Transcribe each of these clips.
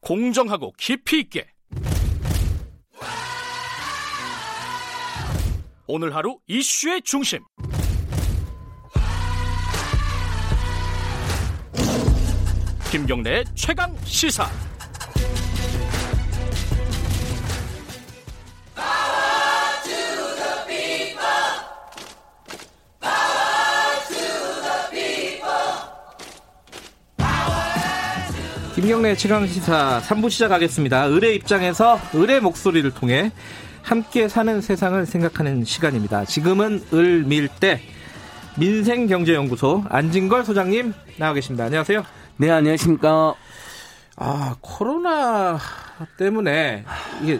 공정하고 깊이 있게. 오늘 하루 이슈의 중심. 김경래의 최강 시사 김경래 최강 시사 3부 시작하겠습니다. 을의 입장에서 을의 목소리를 통해 함께 사는 세상을 생각하는 시간입니다. 지금은 을밀대 민생경제연구소 안진걸 소장님 나와 계십니다. 안녕하세요. 네, 안녕하십니까. 아, 코로나 때문에 이게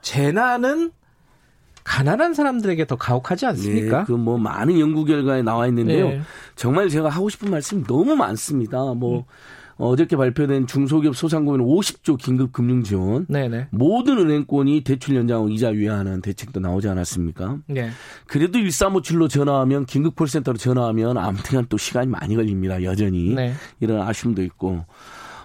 재난은 가난한 사람들에게 더 가혹하지 않습니까? 네, 그뭐 많은 연구 결과에 나와 있는데요. 네. 정말 제가 하고 싶은 말씀 너무 많습니다. 뭐 음. 어저께 발표된 중소기업 소상공인 50조 긴급 금융 지원. 네네. 모든 은행권이 대출 연장 이자 유예하는 대책도 나오지 않았습니까? 네. 그래도 1357로 전화하면 긴급 콜센터로 전화하면 아무튼 또 시간이 많이 걸립니다. 여전히. 네. 이런 아쉬움도 있고.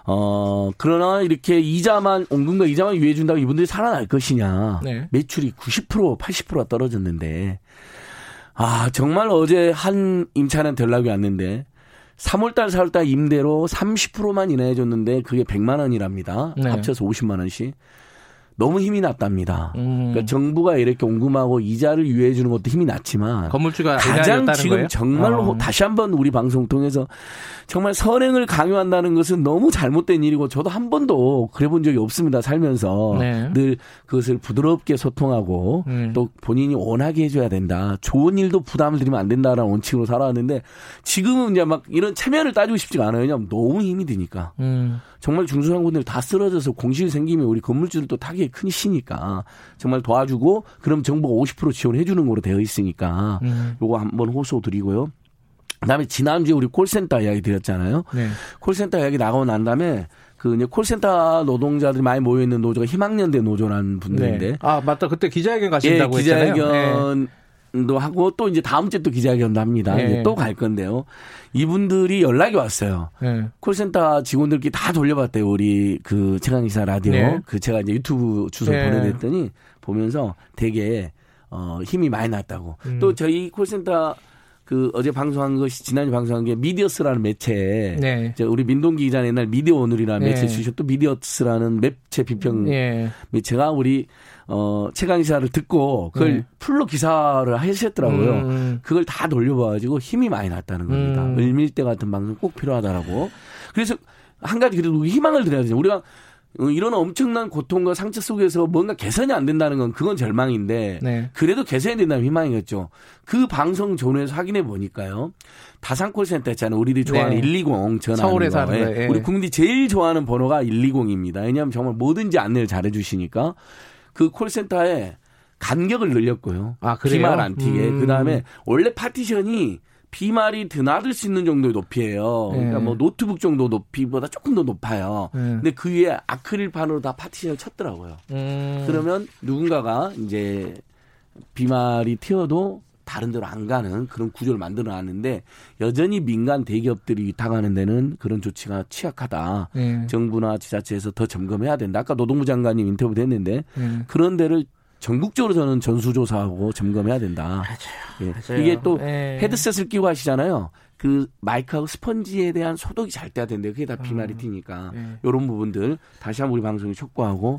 어, 그러나 이렇게 이자만, 온금과 이자만 유예해준다고 이분들이 살아날 것이냐. 네. 매출이 90%, 80%가 떨어졌는데. 아, 정말 어제 한 임차한테 연락이 왔는데 3월달, 4월달 임대로 30%만 인하해줬는데 그게 100만 원이랍니다. 네. 합쳐서 50만 원씩. 너무 힘이 났답니다. 음. 그러니까 정부가 이렇게 옹금하고 이자를 유예해 주는 것도 힘이 났지만 건물주가 가장 지금 거예요? 정말로 어. 다시 한번 우리 방송 통해서 정말 선행을 강요한다는 것은 너무 잘못된 일이고 저도 한 번도 그래 본 적이 없습니다. 살면서 네. 늘 그것을 부드럽게 소통하고 음. 또 본인이 원하게 해줘야 된다. 좋은 일도 부담을 드리면 안 된다라는 원칙으로 살아왔는데 지금은 이제 막 이런 체면을 따지고 싶지가 않아요. 왜냐하면 너무 힘이 드니까. 음. 정말 중소상공인들 다 쓰러져서 공실 생기면 우리 건물주들도 타격이 큰 시니까 정말 도와주고 그럼 정부가 50% 지원해 주는 거로 되어 있으니까 음. 요거 한번 호소 드리고요. 그다음에 지난주에 우리 콜센터 이야기 드렸잖아요. 네. 콜센터 이야기 나가고 난 다음에 그 이제 콜센터 노동자들이 많이 모여 있는 노조가 희망연대 노조라는 분들인데 네. 아 맞다 그때 기자회견 예, 가신다고 했잖아요. 네. 기자회견도 하고 또 이제 다음 주에 또 기자회견도 합니다. 네. 이제 또 갈 건데요. 이분들이 연락이 왔어요. 네. 콜센터 직원들끼리 다 돌려봤대요. 우리 그 최강시사 라디오. 네. 그 제가 이제 유튜브 주소 네. 보내드렸더니 보면서 되게 어 힘이 많이 났다고. 음. 또 저희 콜센터 그 어제 방송한 것이 지난주 방송한 게 미디어스라는 매체. 네. 이제 우리 민동기 기자 는 옛날 미디어 오늘이라는 네. 매체 주셨 또 미디어스라는 매체 비평 예. 매체가 우리 어 최강 기사를 듣고 그걸 네. 풀로 기사를 하셨더라고요. 음. 그걸 다 돌려봐가지고 힘이 많이 났다는 겁니다. 음. 을밀대 같은 방송 꼭 필요하다라고. 그래서 한 가지 그래도 희망을 드려야 되죠. 우리가 어, 이런 엄청난 고통과 상처 속에서 뭔가 개선이 안 된다는 건 그건 절망인데 네. 그래도 개선이 된다면 희망이겠죠. 그 방송 존에서 확인해 보니까요. 다산 콜센터 있잖아요. 우리들이 좋아하는 네. 120 전화하는 서울에서 거. 하는 예. 거예요. 예. 우리 국민들이 제일 좋아하는 번호가 120입니다. 왜냐하면 정말 뭐든지 안내를 잘해 주시니까 그 콜센터에 간격을 늘렸고요. 아, 그래요? 비말 안 튀게. 음. 그다음에 원래 파티션이 비말이 드나들 수 있는 정도의 높이에요. 그러니까 네. 뭐 노트북 정도 높이보다 조금 더 높아요. 네. 근데 그 위에 아크릴판으로 다 파티션을 쳤더라고요. 음. 그러면 누군가가 이제 비말이 튀어도 다른 데로 안 가는 그런 구조를 만들어 놨는데 여전히 민간 대기업들이 위탁하는 데는 그런 조치가 취약하다. 네. 정부나 지자체에서 더 점검해야 된다. 아까 노동부 장관님 인터뷰도 했는데 네. 그런 데를 전국적으로 저는 전수조사하고 점검해야 된다. 예. 맞아요. 이게 또 예. 헤드셋을 끼고 하시잖아요. 그 마이크하고 스펀지에 대한 소독이 잘 돼야 된대요. 그게 다 비말이 튀니까. 예. 이런 부분들 다시 한번 우리 방송에 촉구하고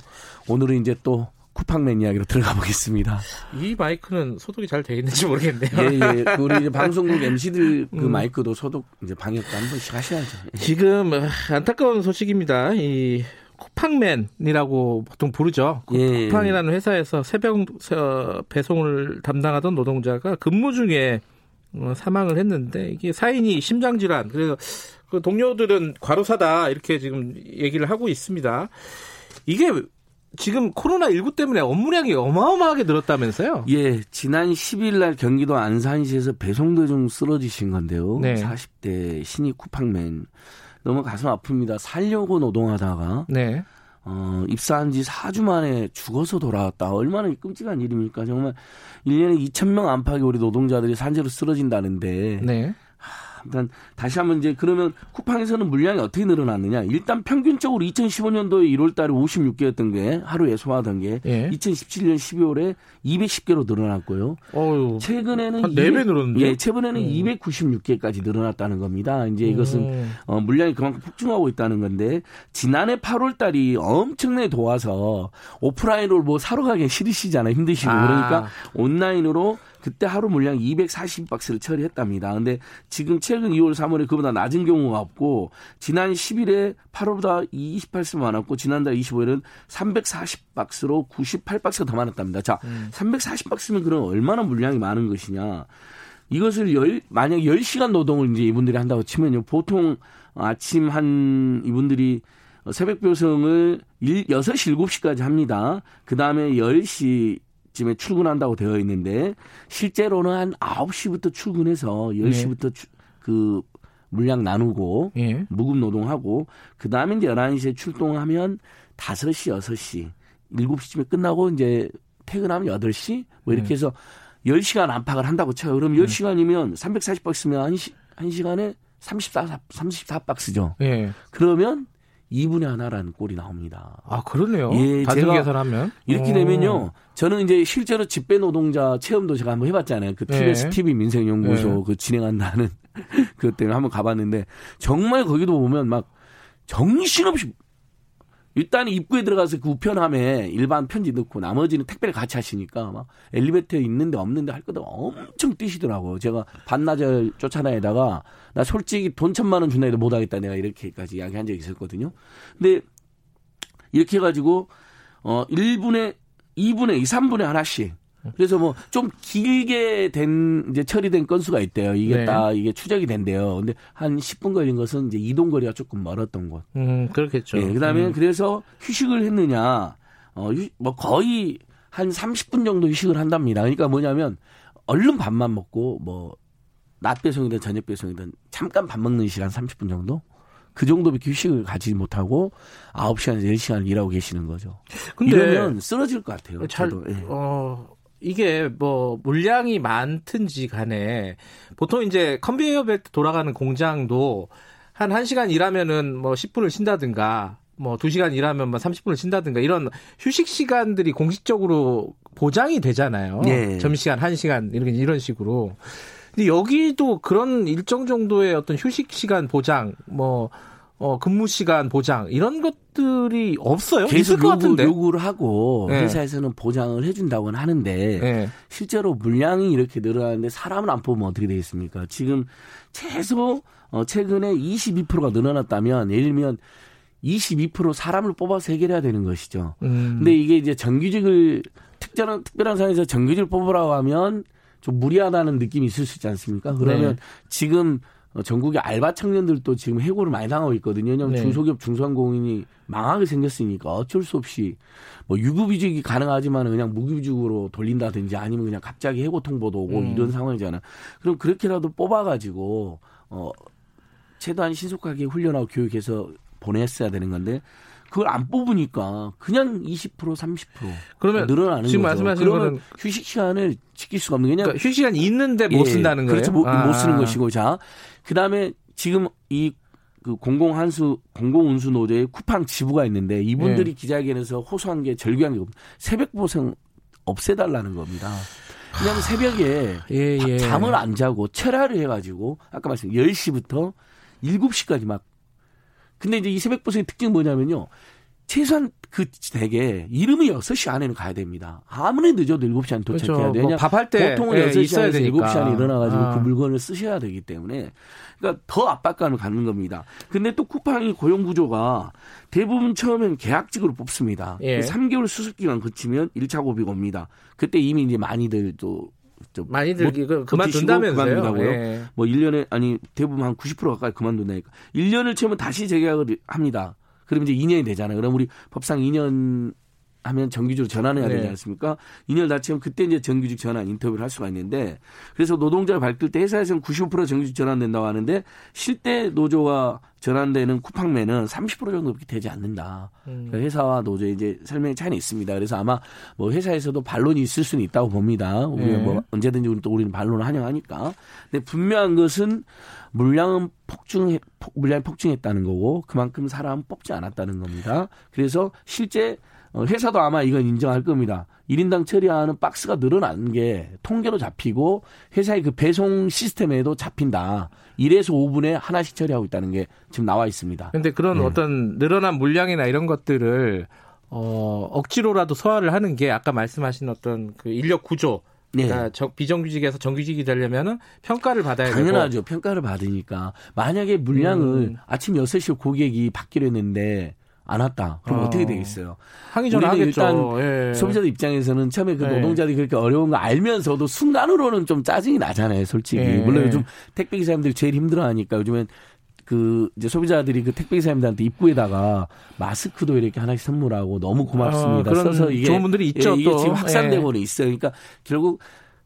오늘은 이제 또 쿠팡 맨 이야기로 들어가 보겠습니다. 이 마이크는 소독이 잘 돼 있는지 모르겠네요. 예, 예. 그 우리 이제 방송국 MC들 그 음. 마이크도 소독 이제 방역도 한 번씩 하셔야죠. 예. 지금 어, 안타까운 소식입니다. 이 쿠팡맨이라고 보통 부르죠. 예. 쿠팡이라는 회사에서 새벽 어, 배송을 담당하던 노동자가 근무 중에 어, 사망을 했는데 이게 사인이 심장 질환. 그래서 그 동료들은 과로사다 이렇게 지금 얘기를 하고 있습니다. 이게 지금 코로나 19 때문에 업무량이 어마어마하게 늘었다면서요? 예, 지난 10일 날 경기도 안산시에서 배송대 중 쓰러지신 건데요. 네. 40대 신입 쿠팡맨. 너무 가슴 아픕니다. 살려고 노동하다가 네. 어, 입사한 지 4주 만에 죽어서 돌아왔다. 얼마나 끔찍한 일입니까? 정말 1년에 2,000명 안팎의 우리 노동자들이 산재로 쓰러진다는데 네. 일단 다시 한번 이제 그러면 쿠팡에서는 물량이 어떻게 늘어났느냐? 일단 평균적으로 2015년도에 1월 달에 56개였던 게 하루에 소화하던 게 예. 2017년 12월에 210개로 늘어났고요. 어유. 최근에는 한 4배 늘었는데요? 예, 최근에는 296개까지 늘어났다는 겁니다. 이제 이것은 음. 어, 물량이 그만큼 폭증하고 있다는 건데 지난해 8월 달이 엄청나게 도와서 오프라인으로 뭐 사러 가기 싫으시잖아요. 힘드시고 아. 그러니까 온라인으로 그때 하루 물량 240박스를 처리했답니다. 근데 지금 최근 2월, 3월에 그보다 낮은 경우가 없고 지난 10일에 8월보다 28수 많았고 지난달 25일은 340박스로 98박스가 더 많았답니다. 자, 340박스면 그럼 얼마나 물량이 많은 것이냐? 이것을 열, 만약 10시간 노동을 이제 이분들이 한다고 치면요. 보통 아침 한 이분들이 새벽 배송을 6시, 7시까지 합니다. 그 다음에 10시 쯤에 출근한다고 되어 있는데 실제로는 한 9시부터 출근해서 10시부터 추- 그 물량 나누고 예. 무급 노동하고 그 다음에 이제 11시에 출동하면 5시, 6시, 7시쯤에 끝나고 이제 퇴근하면 8시 뭐 이렇게 해서 10시간 안팎을 한다고 쳐요. 그럼 10시간이면 340박스면 한, 시, 한 시간에 34, 34박스죠. 예. 그러면 2분의 하나라는 꼴이 나옵니다. 아, 그러네요. 예, 제가 계산하면. 이렇게 어. 되면요. 저는 이제 실제로 집배 노동자 체험도 제가 한번 해봤잖아요. 그 TBS 네. TV 민생연구소 네. 그 진행한다는 그것 때문에 한번 가봤는데 정말 거기도 보면 막 정신없이 일단 입구에 들어가서 그 우편함에 일반 편지 넣고 나머지는 택배를 같이 하시니까 막 엘리베이터에 있는데 없는데 할 것도 엄청 뛰시더라고. 제가 반나절 쫓아다니다가 나 솔직히 돈 천만 원 준다 해도 못 하겠다 내가 이렇게까지 이야기한 적이 있었거든요. 근데 이렇게 해가지고 어 1분에 2분에 2, 3분에 하나씩. 그래서 뭐 좀 길게 된 이제 처리된 건수가 있대요. 이게 네. 딱 이게 추적이 된대요. 근데 한 10분 걸린 것은 이제 이동 거리가 조금 멀었던 곳. 음, 그렇겠죠. 예, 그다음에 음. 그래서 휴식을 했느냐? 어, 휴- 뭐 거의 한 30분 정도 휴식을 한답니다. 그러니까 뭐냐면 얼른 밥만 먹고 뭐 낮 배송이든 저녁 배송이든 잠깐 밥 먹는 시간 30분 정도? 그 정도밖에 휴식을 가지지 못하고 9시간에서 10시간을 일하고 계시는 거죠. 근데 이러면 쓰러질 것 같아요. 잘, 저도. 예. 어, 이게 뭐 물량이 많든지 간에 보통 이제 컨베이어 벨트 돌아가는 공장도 한 1시간 일하면은 뭐 10분을 쉰다든가 뭐 2시간 일하면 뭐 30분을 쉰다든가 이런 휴식 시간들이 공식적으로 보장이 되잖아요. 예. 점심시간, 1시간 이런 이런 식으로. 근데 여기도 그런 일정 정도의 어떤 휴식 시간 보장 뭐 어, 근무 시간 보장 이런 것들이 없어요. 계속 것 요구, 같은데. 요구를 하고 네. 회사에서는 보장을 해준다고는 하는데 예. 실제로 물량이 이렇게 늘어나는데 사람을 안 뽑으면 어떻게 되겠습니까? 지금 최소 어, 최근에 22%가 늘어났다면 예를 들면 22% 사람을 뽑아서 해결해야 되는 것이죠. 음. 근데 이게 이제 정규직을 특별한 특별한 상황에서 정규직을 뽑으라고 하면 좀 무리하다는 느낌이 있을 수 있지 않습니까? 그러면 네. 지금 어, 전국의 알바 청년들도 지금 해고를 많이 당하고 있거든요. 왜냐하면 네. 중소기업 중소상공인이 망하게 생겼으니까 어쩔 수 없이 뭐 유급이직이 가능하지만 그냥 무급이직으로 돌린다든지 아니면 그냥 갑자기 해고 통보도 오고 음. 이런 상황이잖아. 그럼 그렇게라도 뽑아가지고 어 최대한 신속하게 훈련하고 교육해서 보냈어야 되는 건데 그걸 안 뽑으니까 그냥 20% 30% 그러면 늘어나는 지금 거죠. 말씀하시는 그러면 거는 휴식 시간을 지킬 수가 없는 게 그냥 그러니까 휴식 시간 있는데 못 예, 쓴다는 거예요. 그렇죠. 못, 아. 못 쓰는 것이고 자 그다음에 지금 이 그 공공 한수 공공 운수 노조의 쿠팡 지부가 있는데 이분들이 예. 기자회견에서 호소한 게 절규한 게 새벽 보상 없애달라는 겁니다. 왜냐하면 새벽에 예, 예. 잠을 안 자고 철야를 해가지고 아까 말씀 10시부터 7시까지 막 근데 이제 이 새벽 보상의 특징이 뭐냐면요. 최소한 그 댁에 이름이 6시 안에는 가야 됩니다. 아무리 늦어도 7시 안에 도착해야 그렇죠. 돼요. 뭐 밥할 때 보통은 예, 6시 있어야 안에서 되니까. 7시 안에 일어나가지고 아. 그 물건을 쓰셔야 되기 때문에 그러니까 더 압박감을 갖는 겁니다. 근데 또 쿠팡이 고용 구조가 대부분 처음엔 계약직으로 뽑습니다. 예. 3개월 수습 기간 거치면 1차 고비가 옵니다. 그때 이미 이제 많이들 또좀 많이들 못 이거 버티시고 그만둔다면서요. 그만둔다고요? 예. 뭐 1년에 아니 대부분 한 90% 가까이 그만둔다니까. 1년을 채우면 다시 재계약을 합니다. 그러면 이제 2년이 되잖아요. 그럼 우리 법상 2년 하면 정규직으로 전환해야 되지 네. 않습니까? 2년 다 채우면 그때 이제 정규직 전환 인터뷰를 할 수가 있는데 그래서 노동자를 밝힐 때 회사에서는 95% 정규직 전환된다고 하는데 실제 노조가 전환되는 쿠팡매는 30% 정도밖에 되지 않는다. 음. 회사와 노조의 이제 설명의 차이는 있습니다. 그래서 아마 뭐 회사에서도 반론이 있을 수는 있다고 봅니다. 우리 네. 뭐 언제든지 우리 또 우리는 반론을 환영하니까. 근데 분명한 것은 물량은 폭증 물량이 폭증했다는 거고 그만큼 사람 뽑지 않았다는 겁니다. 그래서 실제 어, 회사도 아마 이건 인정할 겁니다. 1인당 처리하는 박스가 늘어나는 게 통계로 잡히고 회사의 그 배송 시스템에도 잡힌다. 1에서 5분에 하나씩 처리하고 있다는 게 지금 나와 있습니다. 근데 그런 네. 어떤 늘어난 물량이나 이런 것들을 어, 억지로라도 소화를 하는 게 아까 말씀하신 어떤 그 인력 구조 네. 그러니까 비정규직에서 정규직이 되려면은 평가를 받아야 당연하죠. 되고. 평가를 받으니까 만약에 물량을 음. 아침 6시 고객이 받기로 했는데 안 왔다. 그럼 어. 떻게 되겠어요? 항의 전화 하겠죠. 일단 예. 소비자들 입장에서는 처음에 그 예. 노동자들이 그렇게 어려운 거 알면서도 순간으로는 좀 짜증이 나잖아요, 솔직히. 예. 물론 요즘 택배 기사님들이 제일 힘들어하니까 요즘엔 그 이제 소비자들이 그 택배 기사님들한테 입구에다가 마스크도 이렇게 하나씩 선물하고 너무 고맙습니다. 어, 써서 이게 좋은 분들이 있죠. 예, 이게 또. 지금 확산되고는 예. 있어요. 그러니까 결국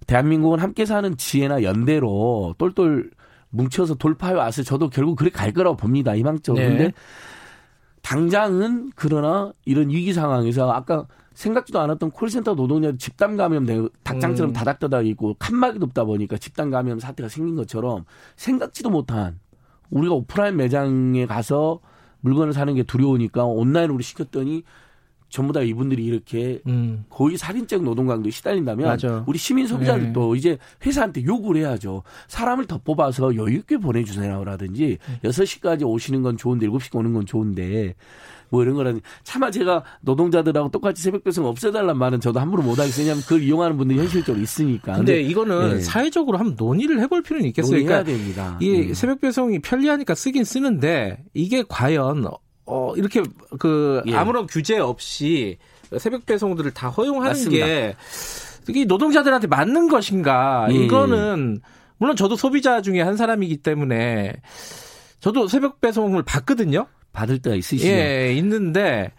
대한민국은 함께 사는 지혜나 연대로 똘똘 뭉쳐서 돌파해 와서 저도 결국 그렇게 갈 거라고 봅니다. 희망적으로. 네. 근데 당장은 그러나 이런 위기 상황에서 아까 생각지도 않았던 콜센터 노동자 집단 감염 되고 닭장처럼 음. 다닥다닥 있고 칸막이도 없다 보니까 집단 감염 사태가 생긴 것처럼 생각지도 못한 우리가 오프라인 매장에 가서 물건을 사는 게 두려우니까 온라인으로 시켰더니 전부 다 이분들이 이렇게 음. 거의 살인적 노동 강도에 시달린다면 맞아. 우리 시민 소비자들도 네. 이제 회사한테 요구를 해야죠. 사람을 더 뽑아서 여유 있게 보내주세요라든지 네. 6시까지 오시는 건 좋은데 7시에 오는 건 좋은데 뭐 이런 거라니 차마 제가 노동자들하고 똑같이 새벽 배송 없애달란 말은 저도 함부로 못 하겠어요. 왜냐하면 그걸 이용하는 분들이 현실적으로 있으니까. 근데, 근데 이거는 네. 사회적으로 한번 논의를 해볼 필요는 있겠어요. 논의해야 그러니까 됩니다. 이 음. 새벽 배송이 편리하니까 쓰긴 쓰는데 이게 과연 어, 이렇게 그 예. 아무런 규제 없이 새벽 배송들을 다 허용하는 맞습니다. 게 이게 노동자들한테 맞는 것인가? 예. 이거는 물론 저도 소비자 중에 한 사람이기 때문에 저도 새벽 배송을 받거든요. 받을 때가 있으시죠? 예, 있는데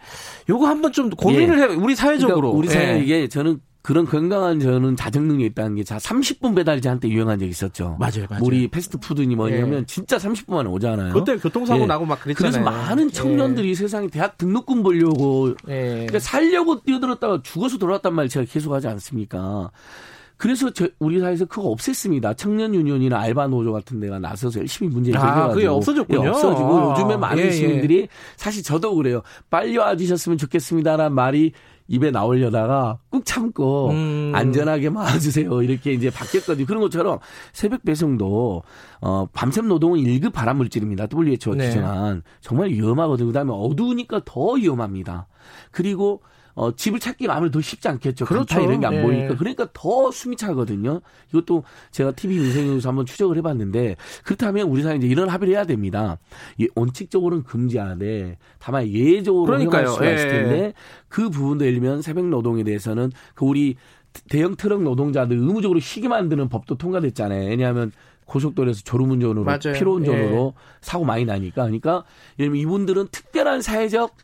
요거 한번 좀 고민을 예. 해 우리 사회적으로 그러니까 우리 사회 예. 이게 저는 그런 건강한 저는 자정 능력이 있다는 게 자 30분 배달제 한때 유행한 적이 있었죠. 맞아요, 맞아요. 우리 패스트푸드니 뭐냐면 예. 진짜 30분 만에 오잖아요. 그때 교통사고 예. 나고 막 그랬잖아요. 그래서 많은 청년들이 예. 세상에 대학 등록금 벌려고 예. 그러니까 살려고 뛰어들었다가 죽어서 돌아왔단 말 제가 계속하지 않습니까? 그래서 저 우리 사회에서 그거 없앴습니다. 청년 유니온이나 알바 노조 같은 데가 나서서 열심히 문제를 제기해가지고 아, 그게 없어졌군요. 예, 없어지고 요즘에 많은 예, 예. 시민들이 사실 저도 그래요. 빨리 와주셨으면 좋겠습니다라는 말이 입에 나오려다가 꾹 참고 음. 안전하게 막아주세요 이렇게 이제 바뀌었거든요. 그런 것처럼 새벽 배송도 어 밤샘 노동은 1급 발암 물질입니다. WHO 네. 지정한 정말 위험하거든요. 그다음에 어두우니까 더 위험합니다. 그리고 어, 집을 찾기가 아무래도 쉽지 않겠죠. 그렇죠. 이런 게안 네. 보이니까. 그러니까 더 숨이 차거든요. 이것도 제가 TV 민생에서 한번 추적을 해봤는데 그렇다면 우리 사회 이제 이런 합의를 해야 됩니다. 이 원칙적으로는 금지하되 다만 예외적으로 그러니까요. 수가 있을 예. 텐데 그 부분도 예를 들면 새벽 노동에 대해서는 그 우리 대형 트럭 노동자들 의무적으로 쉬게 만드는 법도 통과됐잖아요. 왜냐하면 고속도로에서 졸음운전으로 피로운전으로 예. 사고 많이 나니까 그러니까 예를 들면 이분들은 특별한 사회적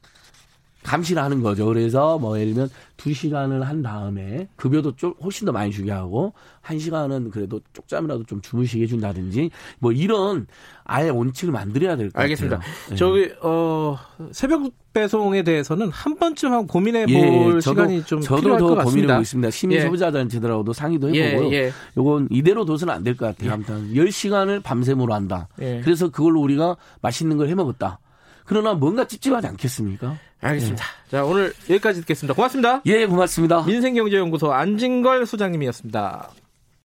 감시를 하는 거죠. 그래서 뭐 예를 들면 두 시간을 한 다음에 급여도 좀 훨씬 더 많이 주게 하고 한 시간은 그래도 쪽잠이라도 좀 주무시게 해 준다든지 뭐 이런 아예 원칙을 만들어야 될 것 같아요. 알겠습니다. 네. 저기 어 새벽 배송에 대해서는 한 번쯤 한 고민해 볼 예, 시간이 좀 저도 필요할 것 같습니다. 고민해보고 있습니다. 시민 예. 소비자 단체들하고도 상의도 예, 해보고요. 예, 요건 이대로 둬서는 안 될 것 같아요. 예. 아무튼 10시간을 밤샘으로 한다. 예. 그래서 그걸로 우리가 맛있는 걸 해 먹었다. 그러나 뭔가 찝찝하지 않겠습니까? 알겠습니다. 네. 자, 오늘 여기까지 듣겠습니다. 고맙습니다. 예, 고맙습니다. 민생경제연구소 안진걸 소장님이었습니다.